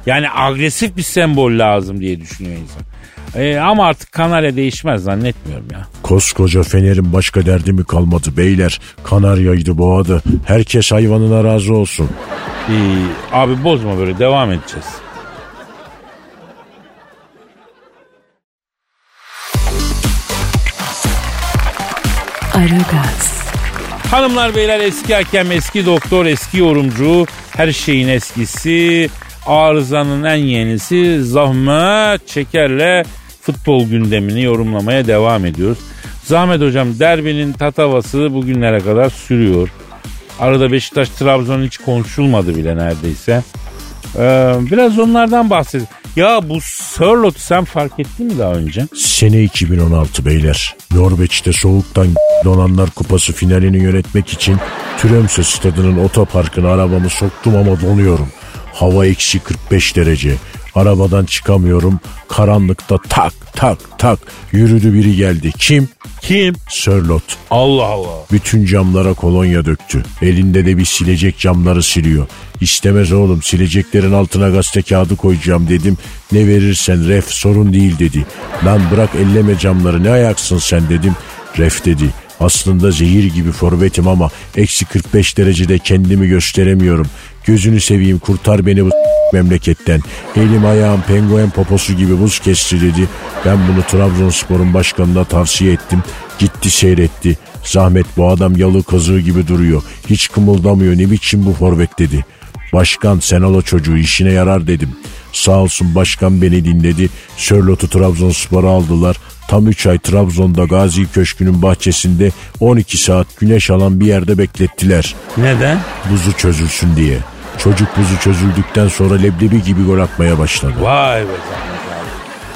Yani agresif bir sembol lazım diye düşünüyor insan. Ee, ama artık Kanarya değişmez zannetmiyorum ya. Koskoca Fener'in başka derdi mi kalmadı beyler? Kanaryaydı boğadı. Herkes hayvanına razı olsun. Ee, abi bozma böyle devam edeceğiz. Aragaz, Hanımlar beyler eski hakem, eski doktor, eski yorumcu, her şeyin eskisi, arızanın en yenisi zahmet çekerle futbol gündemini yorumlamaya devam ediyoruz. Zahmet hocam derbinin tatavası bugünlere kadar sürüyor. Arada Beşiktaş Trabzon hiç konuşulmadı bile neredeyse. Ee, biraz onlardan bahsedelim. Ya bu Sörlot'u sen fark ettin mi daha önce? Sene 2016 beyler. Norveç'te soğuktan donanlar kupası finalini yönetmek için Tromsø stadının otoparkına arabamı soktum ama donuyorum. Hava eksi 45 derece. Arabadan çıkamıyorum. Karanlıkta tak tak tak yürüdü biri geldi. Kim? Kim? Sörlot. Allah Allah. Bütün camlara kolonya döktü. Elinde de bir silecek camları siliyor. İstemez oğlum sileceklerin altına gazete kağıdı koyacağım dedim. Ne verirsen ref sorun değil dedi. Lan bırak elleme camları ne ayaksın sen dedim. Ref dedi. Aslında zehir gibi forvetim ama eksi 45 derecede kendimi gösteremiyorum. Gözünü seveyim kurtar beni bu memleketten. Elim ayağım penguen poposu gibi buz kesti dedi. Ben bunu Trabzonspor'un başkanına tavsiye ettim. Gitti seyretti. Zahmet bu adam yalı kazığı gibi duruyor. Hiç kımıldamıyor ne biçim bu forvet dedi. Başkan sen al o çocuğu işine yarar dedim. Sağ olsun başkan beni dinledi. Sörlot'u Trabzonspor'a aldılar. Tam 3 ay Trabzon'da Gazi Köşkü'nün bahçesinde 12 saat güneş alan bir yerde beklettiler. Neden? Buzu çözülsün diye. Çocuk buzu çözüldükten sonra leblebi gibi gol atmaya başladı. Vay be.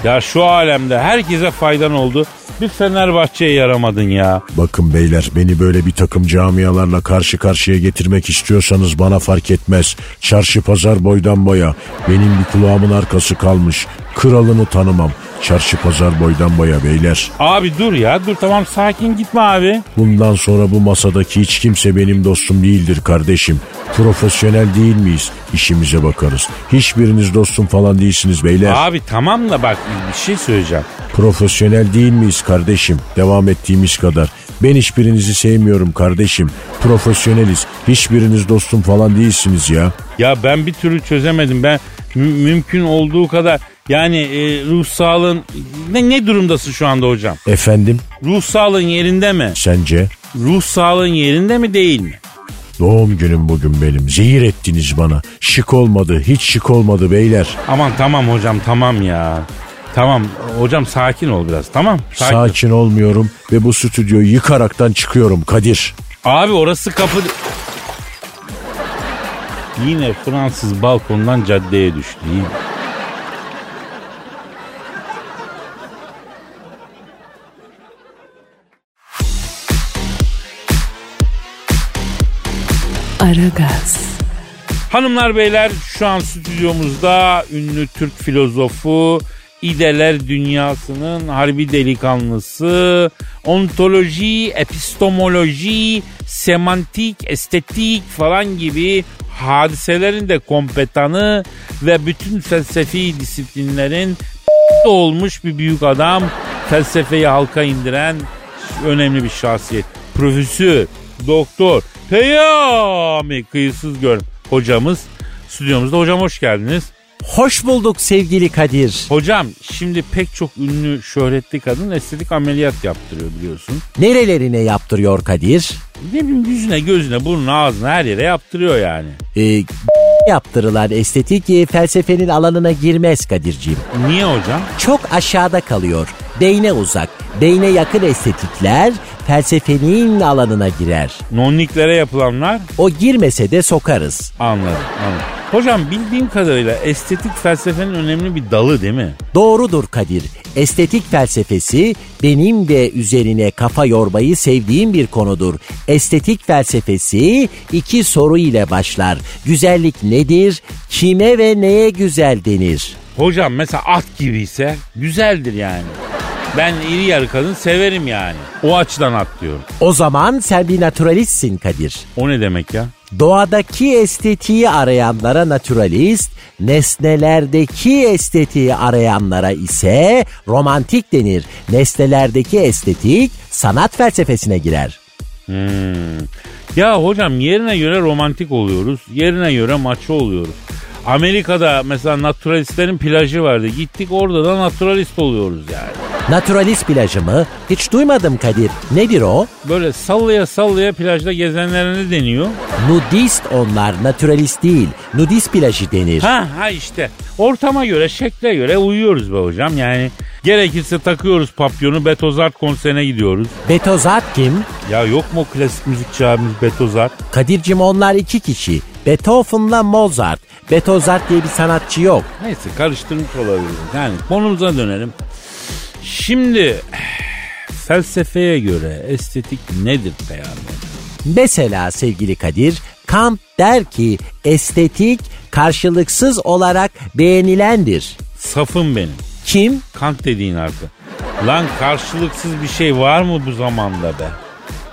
Ya şu alemde herkese faydan oldu. Bir Fenerbahçe'ye yaramadın ya. Bakın beyler beni böyle bir takım camialarla karşı karşıya getirmek istiyorsanız bana fark etmez. Çarşı pazar boydan boya. Benim bir kulağımın arkası kalmış. Kralını tanımam. Çarşı pazar boydan boya beyler. Abi dur ya dur tamam sakin gitme abi. Bundan sonra bu masadaki hiç kimse benim dostum değildir kardeşim. Profesyonel değil miyiz? İşimize bakarız. Hiçbiriniz dostum falan değilsiniz beyler. Abi tamam da bak bir şey söyleyeceğim. Profesyonel değil miyiz kardeşim? Devam ettiğimiz kadar. Ben hiçbirinizi sevmiyorum kardeşim. Profesyoneliz. Hiçbiriniz dostum falan değilsiniz ya. Ya ben bir türlü çözemedim. Ben mü- mümkün olduğu kadar yani e, ruh sağlığın ne, ne durumdasın şu anda hocam? Efendim Ruh sağlığın yerinde mi? sence? Ruh sağlığın yerinde mi değil mi? Doğum günüm bugün benim. Zehir ettiniz bana. Şık olmadı. Hiç şık olmadı beyler. Aman tamam hocam tamam ya. Tamam hocam sakin ol biraz tamam. Sakin. Sakin olmuyorum ve bu stüdyoyu yıkaraktan çıkıyorum Kadir. Abi orası kapı... Yine Fransız balkondan caddeye düştü. İyi. Aragaz, Hanımlar beyler şu an stüdyomuzda ünlü Türk filozofu, ideler dünyasının harbi delikanlısı, ontoloji, epistemoloji, semantik, estetik falan gibi hadiselerin de kompetanı ve bütün felsefi disiplinlerin olmuş bir büyük adam, felsefeyi halka indiren önemli bir şahsiyet. Profesör, doktor, Peyami kıyısız gör hocamız stüdyomuzda. Hocam hoş geldiniz. Hoş bulduk sevgili Kadir. Hocam şimdi pek çok ünlü şöhretli kadın estetik ameliyat yaptırıyor biliyorsun. Nerelerine yaptırıyor Kadir? Ne bileyim yüzüne gözüne burnuna ağzına her yere yaptırıyor yani. Ee, yaptırılan estetik e, felsefenin alanına girmez Kadir'ciğim. Niye hocam? Çok aşağıda kalıyor. Beyne uzak, beyne yakın estetikler felsefenin alanına girer. Nonniklere yapılanlar O girmese de sokarız. anladım anladım. Hocam bildiğim kadarıyla estetik felsefenin önemli bir dalı değil mi? Doğrudur Kadir. Estetik felsefesi benim de üzerine kafa yormayı sevdiğim bir konudur. Estetik felsefesi iki soru ile başlar. Güzellik nedir? Kime ve neye güzel denir? Hocam mesela at gibi ise güzeldir yani. Ben iri yarı kadın severim yani. O açıdan at diyorum. O zaman sen bir naturalistsin Kadir. O ne demek ya? Doğadaki estetiği arayanlara naturalist, nesnelerdeki estetiği arayanlara ise romantik denir. Nesnelerdeki estetik sanat felsefesine girer. Hmm. Ya hocam yerine göre romantik oluyoruz. Yerine göre maço oluyoruz. Amerika'da mesela naturalistlerin plajı vardı. Gittik orada da naturalist oluyoruz yani. Naturalist plajı mı? Hiç duymadım Kadir. Nedir o? Böyle sallaya sallaya plajda gezenlere ne deniyor? Nudist onlar, naturalist değil. Nudist plajı denir. Ha ha işte ortama göre şekle göre uyuyoruz be hocam. Yani gerekirse takıyoruz papyonu Betozart konserine gidiyoruz. Betozart kim? Ya yok mu o klasik müzikçi abimiz Betozart? Kadir'cim onlar iki kişi. Beethoven'la Mozart. Betozart diye bir sanatçı yok. Neyse karıştırmış olabiliriz. Yani konumuza dönelim. Şimdi felsefeye göre estetik nedir beyanı? Mesela sevgili Kadir, Kant der ki estetik karşılıksız olarak beğenilendir. Safım benim. Kim? Kant dediğin artık. Lan karşılıksız bir şey var mı bu zamanda be?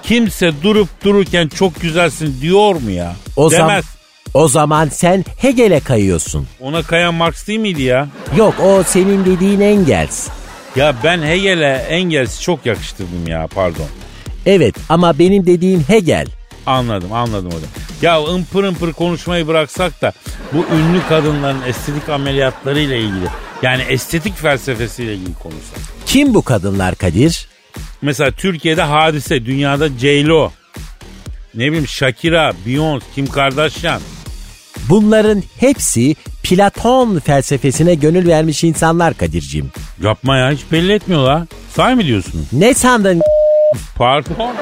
Kimse durup dururken çok güzelsin diyor mu ya? O Demez. o zaman sen Hegel'e kayıyorsun. Ona kayan Marx değil miydi ya? Yok o senin dediğin Engels. Ya ben Hegel'e Engels'i çok yakıştırdım ya pardon. Evet ama benim dediğim Hegel. Anladım anladım hocam. Ya ımpır ımpır konuşmayı bıraksak da bu ünlü kadınların estetik ameliyatlarıyla ilgili yani estetik felsefesiyle ilgili konuşsak. Kim bu kadınlar Kadir? Mesela Türkiye'de hadise, dünyada J-Lo, ne bileyim Shakira, Beyoncé, Kim Kardashian. Bunların hepsi Platon felsefesine gönül vermiş insanlar Kadir'cim. Yapma ya hiç belli etmiyorlar. Say mı diyorsunuz? Ne sandın? Pardon.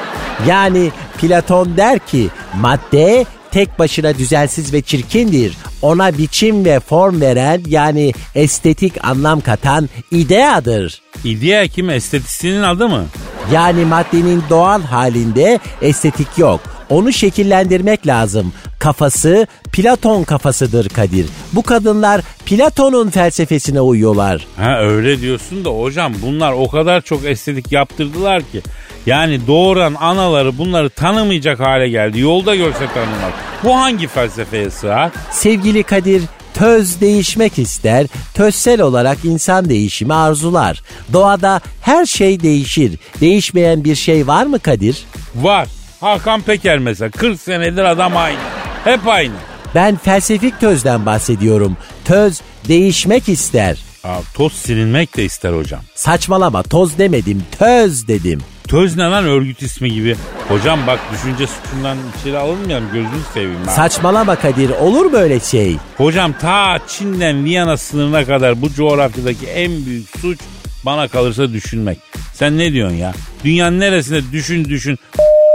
Yani Platon der ki madde tek başına düzensiz ve çirkindir. Ona biçim ve form veren yani estetik anlam katan ideadır. İdea kim? Estetisinin adı mı? Yani maddenin doğal halinde estetik yok. Onu şekillendirmek lazım. Kafası Platon kafasıdır Kadir. Bu kadınlar Platon'un felsefesine uyuyorlar. Ha öyle diyorsun da hocam bunlar o kadar çok estetik yaptırdılar ki. Yani doğuran anaları bunları tanımayacak hale geldi. Yolda görse tanımaz. Bu hangi felsefeye sığar? Sevgili Kadir, töz değişmek ister, tözsel olarak insan değişimi arzular. Doğada her şey değişir. Değişmeyen bir şey var mı Kadir? Var. Hakan Peker mesela 40 senedir adam aynı. Hep aynı. Ben felsefik tözden bahsediyorum. Töz değişmek ister. Aa, toz silinmek de ister hocam. Saçmalama toz demedim, töz dedim. Töz ne lan örgüt ismi gibi. Hocam bak düşünce suçundan içeri alınmayalım gözünü seveyim. ben. Saçmalama Kadir olur mu öyle şey? Hocam ta Çin'den Viyana sınırına kadar bu coğrafyadaki en büyük suç bana kalırsa düşünmek. Sen ne diyorsun ya? Dünyanın neresinde düşün düşün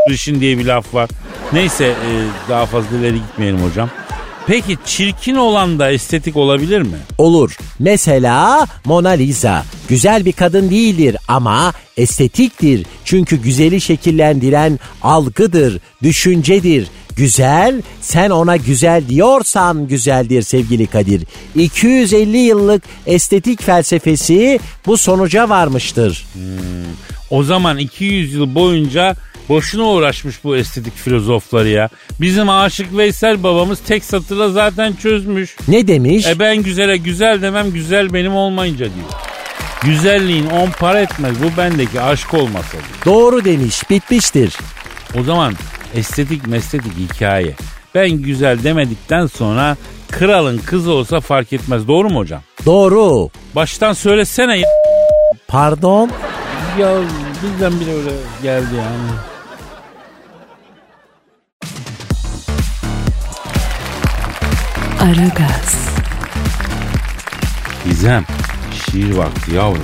düşün diye bir laf var. Neyse e, daha fazla ileri gitmeyelim hocam. Peki çirkin olan da estetik olabilir mi? Olur. Mesela Mona Lisa. Güzel bir kadın değildir ama estetiktir. Çünkü güzeli şekillendiren algıdır, düşüncedir. Güzel, sen ona güzel diyorsan güzeldir sevgili Kadir. 250 yıllık estetik felsefesi bu sonuca varmıştır. O zaman 200 yıl boyunca boşuna uğraşmış bu estetik filozofları ya. Bizim Aşık Veysel babamız tek satırla zaten çözmüş. Ne demiş? E ben güzele güzel demem güzel benim olmayınca diyor. Güzelliğin on para etmez bu bendeki aşk olmasa diyor. Doğru demiş, bitmiştir. O zaman estetik mestetik hikaye. Ben güzel demedikten sonra kralın kızı olsa fark etmez. Doğru mu hocam? Doğru. Baştan söylesene ya. Pardon? Ya bizden bile öyle geldi yani. Aragaz, Gizem şiir vakti yavrum.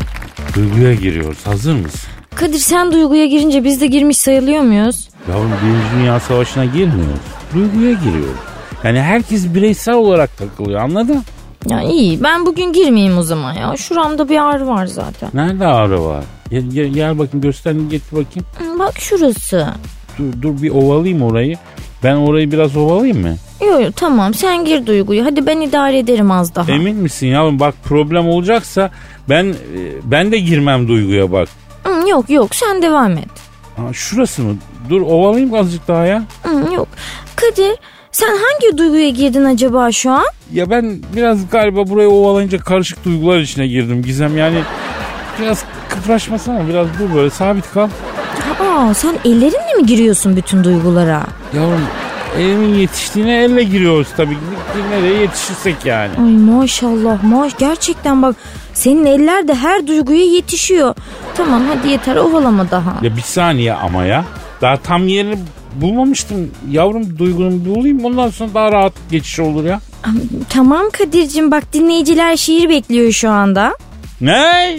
Duyguya giriyoruz. Hazır mısın? Kadir sen duyguya girince biz de girmiş sayılıyor muyuz? Yavrum Birinci Dünya Savaşı'na girmiyoruz. Duyguya giriyoruz. Yani herkes bireysel olarak takılıyor anladın? Ya iyi ben bugün girmeyeyim o zaman ya. Şuramda bir ağrı var zaten. Nerede ağrı var? Gel, gel, gel bakayım göster getir bakayım. Bak şurası. Dur, dur bir ovalayayım orayı. Ben orayı biraz ovalayayım mı? Yok yok tamam sen gir duyguyu. Hadi ben idare ederim az daha. Emin misin yavrum? Bak problem olacaksa ben e, ben de girmem duyguya bak. Hı, yok yok sen devam et. Ha, şurası mı? Dur ovalayayım azıcık daha ya. Hı, yok. Kadir sen hangi duyguya girdin acaba şu an? Ya ben biraz galiba buraya ovalayınca karışık duygular içine girdim Gizem. Yani biraz kıpraşmasana biraz dur böyle sabit kal. Aa sen ellerinle mi giriyorsun bütün duygulara? Yavrum elimin yetiştiğine elle giriyoruz tabii. Nereye yetişirsek yani. Ay maşallah maş gerçekten bak senin eller de her duyguya yetişiyor. Tamam hadi yeter ovalama daha. Ya bir saniye ama ya. Daha tam yerini bulmamıştım. Yavrum duygunun bulayım ondan sonra daha rahat geçiş olur ya. Tamam Kadir'cim bak dinleyiciler şiir bekliyor şu anda. Ne?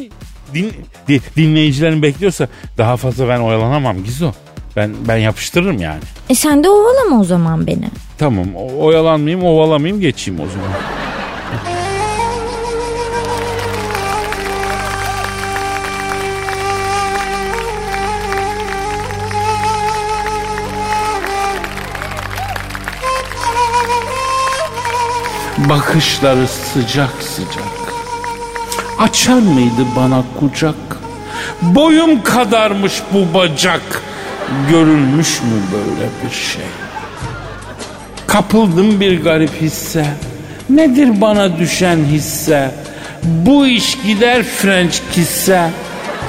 Din, di- dinleyicilerin bekliyorsa daha fazla ben oyalanamam Gizo. Ben ben yapıştırırım yani. E sen de ovalama o zaman beni. Tamam o- oyalanmayayım ovalamayayım geçeyim o zaman. Bakışları sıcak sıcak. Açar mıydı bana kucak? Boyum kadarmış bu bacak. Görülmüş mü böyle bir şey? Kapıldım bir garip hisse. Nedir bana düşen hisse? Bu iş gider French kisse.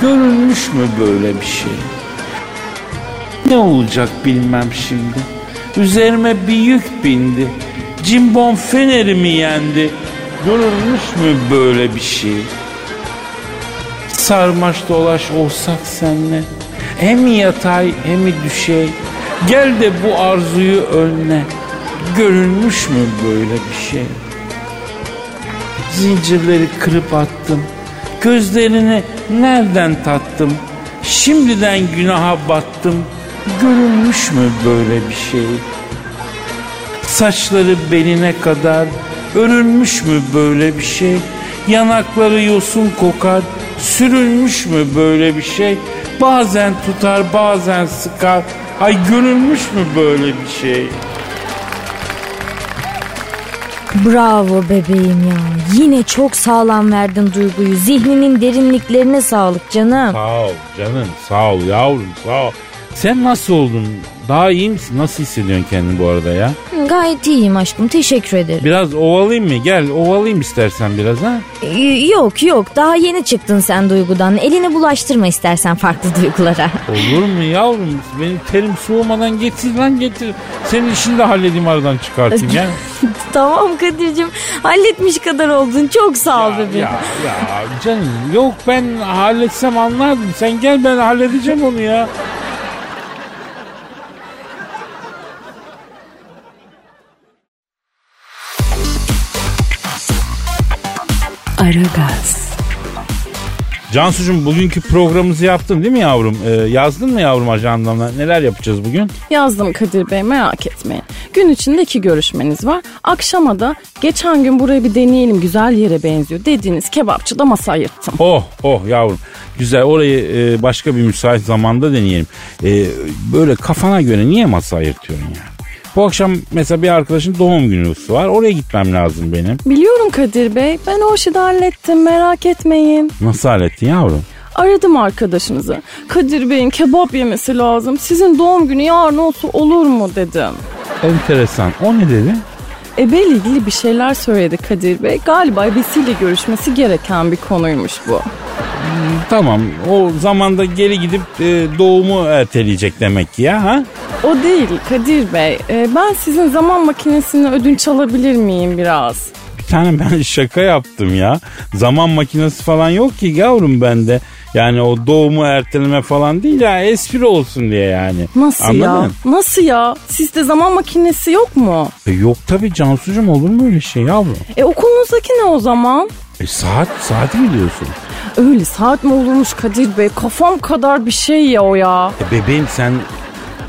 Görülmüş mü böyle bir şey? Ne olacak bilmem şimdi. Üzerime bir yük bindi. Cimbom fenerimi yendi. Görülmüş mü böyle bir şey? Sarmaş dolaş olsak senle. Hem yatay hem düşey. Gel de bu arzuyu önle. Görülmüş mü böyle bir şey? Zincirleri kırıp attım. Gözlerini nereden tattım? Şimdiden günaha battım. Görülmüş mü böyle bir şey? Saçları beline kadar örülmüş mü böyle bir şey? Yanakları yosun kokar, sürülmüş mü böyle bir şey? Bazen tutar, bazen sıkar. Ay görülmüş mü böyle bir şey? Bravo bebeğim ya. Yine çok sağlam verdin duyguyu. Zihninin derinliklerine sağlık canım. Sağ ol canım, sağ ol yavrum, sağ ol. Sen nasıl oldun Daha iyi misin? Nasıl hissediyorsun kendini bu arada ya? Gayet iyiyim aşkım teşekkür ederim. Biraz ovalayayım mı? Gel ovalayayım istersen biraz ha. Ee, Yok yok daha yeni çıktın sen duygudan. Elini bulaştırma istersen farklı duygulara. Olur mu yavrum? Benim terim soğumadan getir lan getir. Senin işini de halledeyim aradan çıkartayım ya. tamam Kadir'cim halletmiş kadar oldun. Çok sağ ol Ya, bebeğim. ya, ya canım yok ben halletsem anlardım. Sen gel ben halledeceğim onu ya. Aragaz, Cansucuğum bugünkü programımızı yaptın değil mi yavrum? Ee, yazdın mı yavrum ajandana? Neler yapacağız bugün? Yazdım Kadir Bey merak etmeyin. Gün içinde iki görüşmeniz var. Akşama da geçen gün burayı bir deneyelim güzel yere benziyor dediğiniz kebapçıda masa ayırttım. Oh oh yavrum. Güzel orayı e, başka bir müsait zamanda deneyelim. E, böyle kafana göre niye masa ayırtıyorsun yani? Bu akşam mesela bir arkadaşın doğum günü var. Oraya gitmem lazım benim. Biliyorum Kadir Bey ben o işi de hallettim merak etmeyin. Nasıl hallettin yavrum? Aradım arkadaşınızı. Kadir Bey'in kebap yemesi lazım. Sizin doğum günü yarın olsa olur mu dedim. Enteresan. O ne dedi? Ebeyle ilgili bir şeyler söyledi Kadir Bey. Galiba ebesiyle görüşmesi gereken bir konuymuş bu. Tamam o zamanda geri gidip e, doğumu erteleyecek demek ki ya ha? O değil Kadir Bey. Ee, ben sizin zaman makinesini ödünç alabilir miyim biraz? Bir tane ben şaka yaptım ya. Zaman makinesi falan yok ki yavrum bende. Yani o doğumu erteleme falan değil ya espri olsun diye yani. Nasıl Anladın? ya? Nasıl ya? Sizde zaman makinesi yok mu? E, yok tabii Cansucuğum olur mu öyle şey yavrum? E okulunuzdaki ne o zaman? E, saat saati mi diyorsun? Öyle saat mi olurmuş Kadir Bey? Kafam kadar bir şey ya o ya. E, bebeğim sen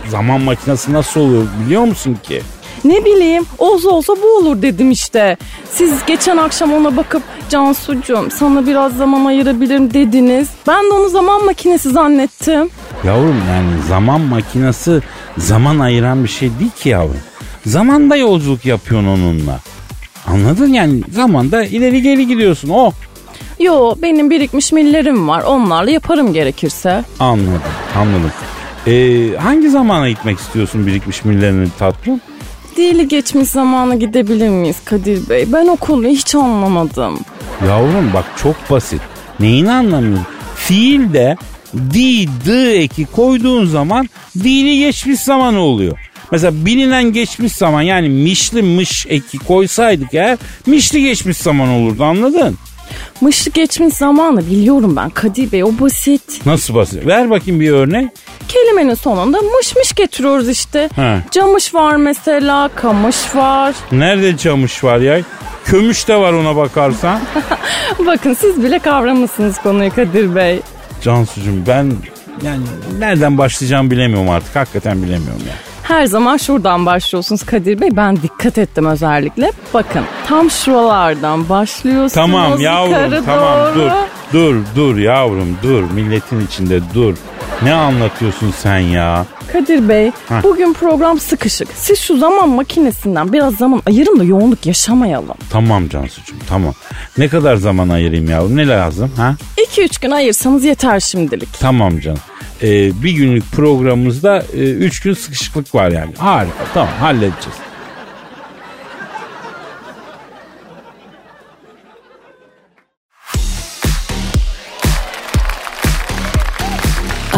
zaman makinesi nasıl oluyor biliyor musun ki? Ne bileyim olsa olsa bu olur dedim işte. Siz geçen akşam ona bakıp Cansucuğum sana biraz zaman ayırabilirim dediniz. Ben de onu zaman makinesi zannettim. Yavrum yani zaman makinesi zaman ayıran bir şey değil ki yavrum. Zamanda yolculuk yapıyorsun onunla. Anladın yani zamanda ileri geri gidiyorsun o. Yo benim birikmiş millerim var onlarla yaparım gerekirse. Anladım anladım. Ee, hangi zamana gitmek istiyorsun birikmiş millerini tatlım? Dili geçmiş zamana gidebilir miyiz Kadir Bey? Ben okulu hiç anlamadım. Yavrum bak çok basit. Neyini anlamıyorsun? Fiilde di, dı eki koyduğun zaman dili geçmiş zaman oluyor. Mesela bilinen geçmiş zaman yani mişli mış eki koysaydık eğer mişli geçmiş zaman olurdu anladın? Mışlı geçmiş zamanı biliyorum ben Kadir Bey o basit. Nasıl basit? Ver bakayım bir örnek. Kelimenin sonunda mış mış getiriyoruz işte. He. Camış var mesela, kamış var. Nerede camış var ya? Kömüş de var ona bakarsan. Bakın siz bile kavramışsınız konuyu Kadir Bey. Cansucuğum ben yani nereden başlayacağımı bilemiyorum artık. Hakikaten bilemiyorum ya. Her zaman şuradan başlıyorsunuz Kadir Bey. Ben dikkat ettim özellikle. Bakın tam şuralardan başlıyorsunuz. Tamam yavrum tamam doğru. dur. Dur dur yavrum dur. Milletin içinde dur. Ne anlatıyorsun sen ya? Kadir Bey Heh. bugün program sıkışık. Siz şu zaman makinesinden biraz zaman ayırın da yoğunluk yaşamayalım. Tamam Cansucuğum tamam. Ne kadar zaman ayırayım yavrum? Ne lazım ha? 2-3 gün ayırsanız yeter şimdilik. Tamam canım. Ee, bir günlük programımızda 3 gün sıkışıklık var yani. Harika tamam halledeceğiz.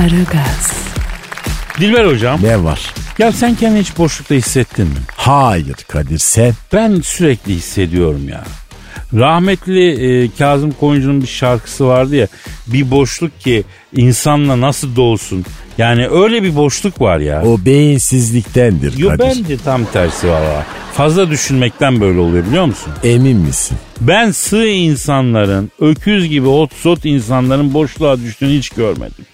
Aragaz, Dilber hocam. Ne var? Ya sen kendini hiç boşlukta hissettin mi? Hayır Kadir sen. Ben sürekli hissediyorum ya. Rahmetli e, Kazım Koyuncu'nun bir şarkısı vardı ya. Bir boşluk ki insanla nasıl dolsun. Yani öyle bir boşluk var ya. O beyinsizliktendir Yo Kadir. bence tam tersi valla. Fazla düşünmekten böyle oluyor biliyor musun? Emin misin? Ben sığ insanların, öküz gibi ot sot insanların boşluğa düştüğünü hiç görmedim.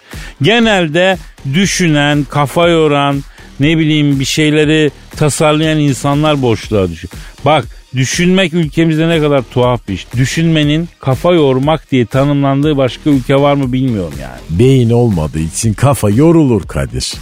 Genelde düşünen, kafa yoran, ne bileyim bir şeyleri tasarlayan insanlar boşluğa düşüyor. Bak düşünmek ülkemizde ne kadar tuhaf bir iş. Düşünmenin kafa yormak diye tanımlandığı başka ülke var mı bilmiyorum yani. Beyin olmadığı için kafa yorulur Kadir.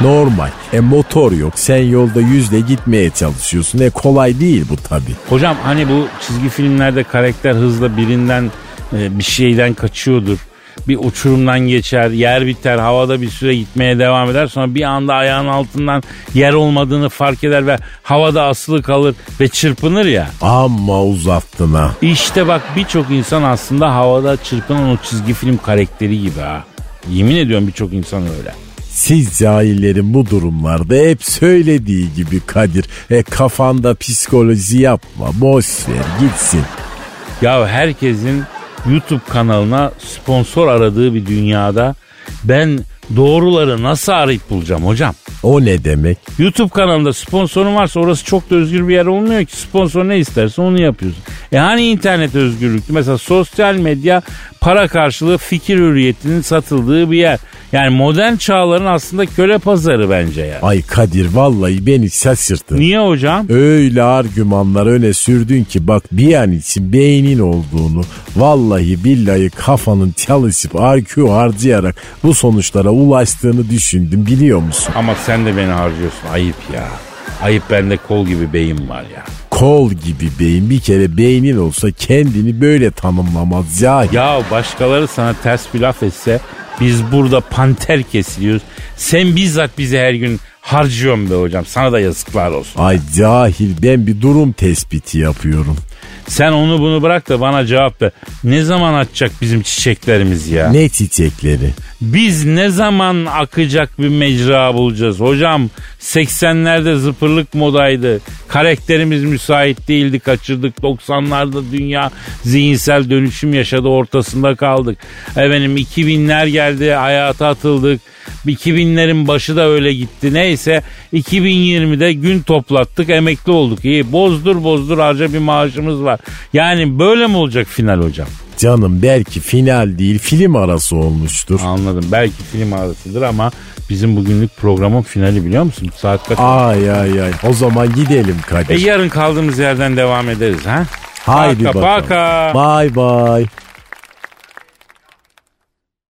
Normal. E motor yok. Sen yolda yüzle gitmeye çalışıyorsun. E kolay değil bu tabi. Hocam hani bu çizgi filmlerde karakter hızla birinden e, bir şeyden kaçıyordur. Bir uçurumdan geçer, yer biter, havada bir süre gitmeye devam eder. Sonra bir anda ayağın altından yer olmadığını fark eder ve havada asılı kalır ve çırpınır ya. Amma uzattın ha. İşte bak birçok insan aslında havada çırpınan o çizgi film karakteri gibi ha. Yemin ediyorum birçok insan öyle. Siz cahillerin bu durumlarda hep söylediği gibi Kadir. E kafanda psikoloji yapma. Boş ver gitsin. Ya herkesin YouTube kanalına sponsor aradığı bir dünyada ben doğruları nasıl arayıp bulacağım hocam? O ne demek? YouTube kanalında sponsorun varsa orası çok da özgür bir yer olmuyor ki. Sponsor ne isterse onu yapıyorsun. E hani internet özgürlüktü? Mesela sosyal medya para karşılığı fikir hürriyetinin satıldığı bir yer. Yani modern çağların aslında köle pazarı bence ya. Ay Kadir vallahi beni şaşırttın. Niye hocam? Öyle argümanlar öne sürdün ki bak bir an için beynin olduğunu vallahi billahi kafanın çalışıp IQ harcayarak bu sonuçlara ulaştığını düşündüm biliyor musun? Ama sen de beni harcıyorsun. Ayıp ya. Ayıp bende kol gibi beyin var ya. Kol gibi beyin bir kere beynin olsa kendini böyle tanımlamaz ya. Ya başkaları sana ters bir laf etse biz burada panter kesiliyoruz. Sen bizzat bizi her gün harcıyorsun be hocam. Sana da yazıklar olsun. Ay cahil ben bir durum tespiti yapıyorum. Sen onu bunu bırak da bana cevap ver. Ne zaman açacak bizim çiçeklerimiz ya? Ne çiçekleri? Biz ne zaman akacak bir mecra bulacağız? Hocam 80'lerde zıpırlık modaydı. Karakterimiz müsait değildi kaçırdık. 90'larda dünya zihinsel dönüşüm yaşadı ortasında kaldık. Efendim 2000'ler geldi hayata atıldık. 2000'lerin başı da öyle gitti. Neyse 2020'de gün toplattık emekli olduk. İyi bozdur bozdur harca bir maaşımız var. Yani böyle mi olacak final hocam? Canım belki final değil film arası olmuştur. Anladım. Belki film arasıdır ama bizim bugünlük programın finali biliyor musun? Saat kaç? Ay ay ay o zaman gidelim E Kadir. yarın kaldığımız yerden devam ederiz ha? Haydi paka, bakalım. paka. Bye bye.